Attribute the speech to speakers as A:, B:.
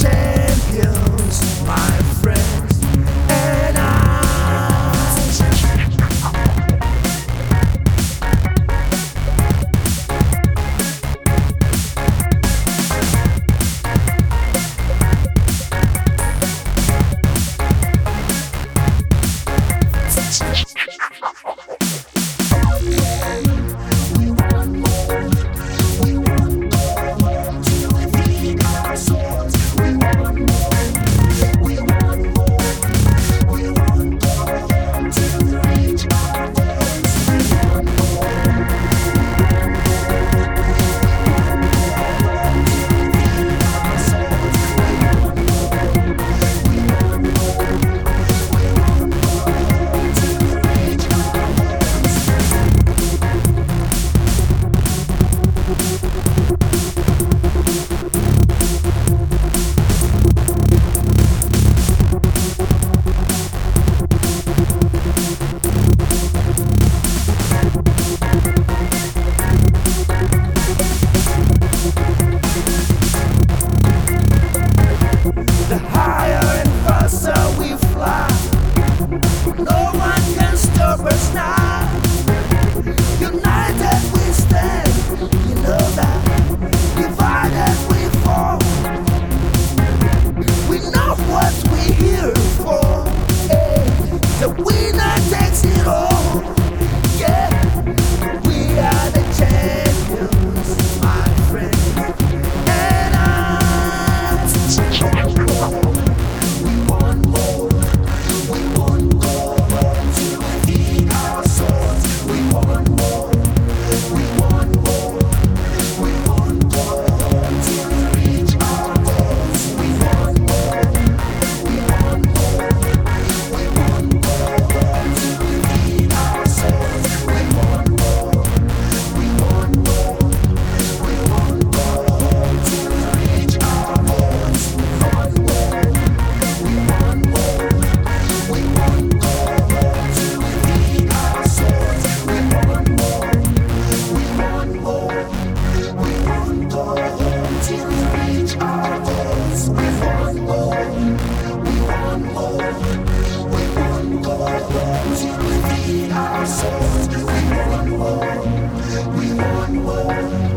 A: champions. My ourselves. We want war. We want war.